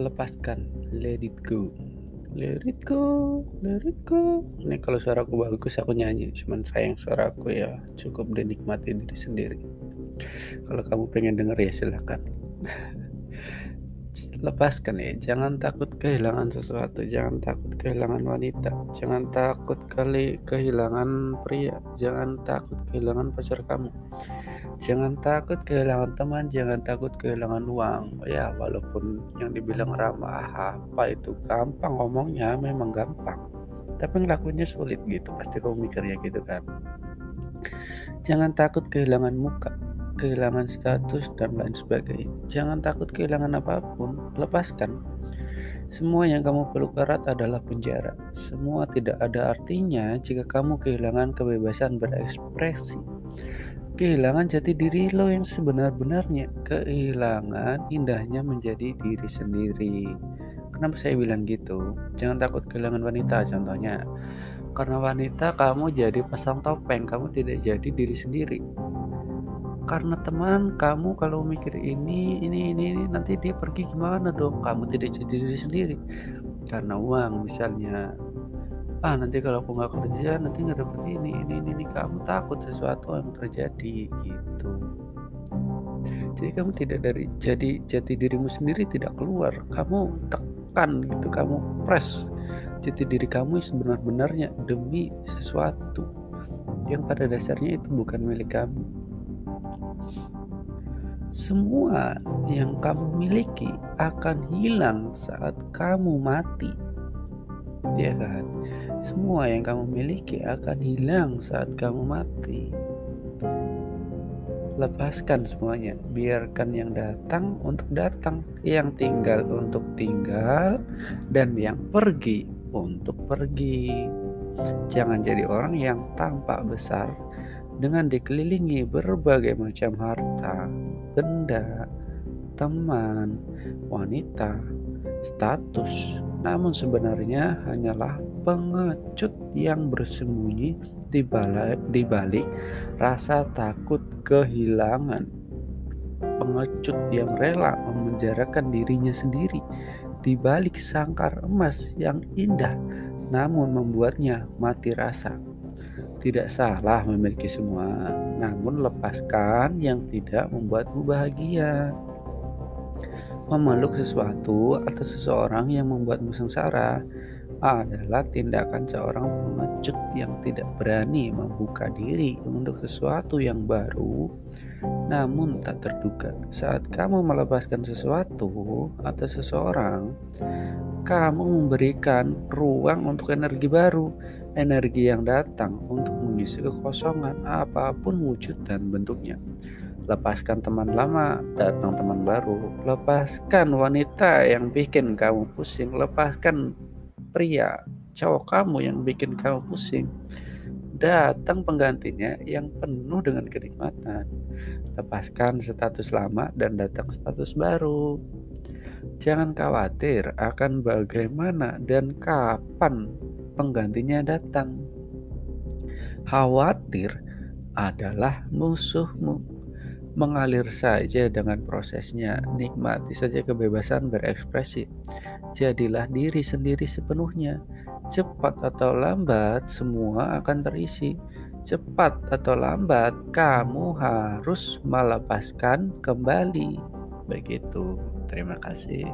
lepaskan. Let it go. Let it go. Let it go. Ini kalau suaraku bagus aku nyanyi. Cuman sayang suaraku ya cukup dinikmati diri sendiri. Kalau kamu pengen denger ya silahkan lepaskan ya jangan takut kehilangan sesuatu jangan takut kehilangan wanita jangan takut kali kehilangan pria jangan takut kehilangan pacar kamu. Jangan takut kehilangan teman jangan takut kehilangan uang. Ya walaupun yang dibilang ramah apa itu gampang ngomongnya memang gampang. Tapi ngelakuinnya sulit gitu pasti kamu mikirnya gitu kan. Jangan takut kehilangan muka kehilangan status, dan lain sebagainya. Jangan takut kehilangan apa pun, lepaskan. Semua yang kamu peluk erat adalah penjara. Semua tidak ada artinya jika kamu kehilangan kebebasan berekspresi. Kehilangan jati diri lo yang sebenar-benarnya. Kehilangan indahnya menjadi diri sendiri. Kenapa saya bilang gitu? Jangan takut kehilangan wanita contohnya. Karena wanita kamu jadi pasang topeng, kamu tidak jadi diri sendiri karena teman kamu kalau mikir ini ini ini, nanti dia pergi gimana dong? Kamu tidak jadi diri sendiri. Karena uang misalnya. Ah nanti kalau aku nggak kerja nanti nggak dapet ini ini ini, ini. kamu takut sesuatu yang terjadi gitu. Jadi kamu tidak dari jadi jati dirimu sendiri tidak keluar. Kamu tekan gitu kamu press. Jati diri kamu sebenar-benarnya demi sesuatu. Yang pada dasarnya itu bukan milik kamu semua yang kamu miliki akan hilang saat kamu mati. Ya kan? Semua yang kamu miliki akan hilang saat kamu mati. Lepaskan semuanya, biarkan yang datang untuk datang, yang tinggal untuk tinggal, dan yang pergi untuk pergi. Jangan jadi orang yang tampak besar dengan dikelilingi berbagai macam harta, benda, teman, wanita, status, namun sebenarnya hanyalah pengecut yang bersembunyi di balik, di balik rasa takut kehilangan. Pengecut yang rela memenjarakan dirinya sendiri di balik sangkar emas yang indah, namun membuatnya mati rasa. Tidak salah memiliki semua, namun lepaskan yang tidak membuatmu bahagia. Memeluk sesuatu atau seseorang yang membuatmu sengsara adalah tindakan seorang pengecut yang tidak berani membuka diri untuk sesuatu yang baru, namun tak terduga. Saat kamu melepaskan sesuatu atau seseorang, kamu memberikan ruang untuk energi baru energi yang datang untuk mengisi kekosongan apa pun wujud dan bentuknya. Lepaskan teman lama, datang teman baru. Lepaskan wanita yang bikin kamu pusing. Lepaskan pria, cowok kamu yang bikin kamu pusing. Datang penggantinya yang penuh dengan kenikmatan. Lepaskan status lama dan datang status baru. Jangan khawatir akan bagaimana dan kapan penggantinya datang. Khawatir adalah musuhmu. Mengalir saja dengan prosesnya, nikmati saja kebebasan berekspresi. Jadilah diri sendiri sepenuhnya. Cepat atau lambat, semua akan terisi. Cepat atau lambat, kamu harus melepaskan kembali. Begitu. Terima kasih.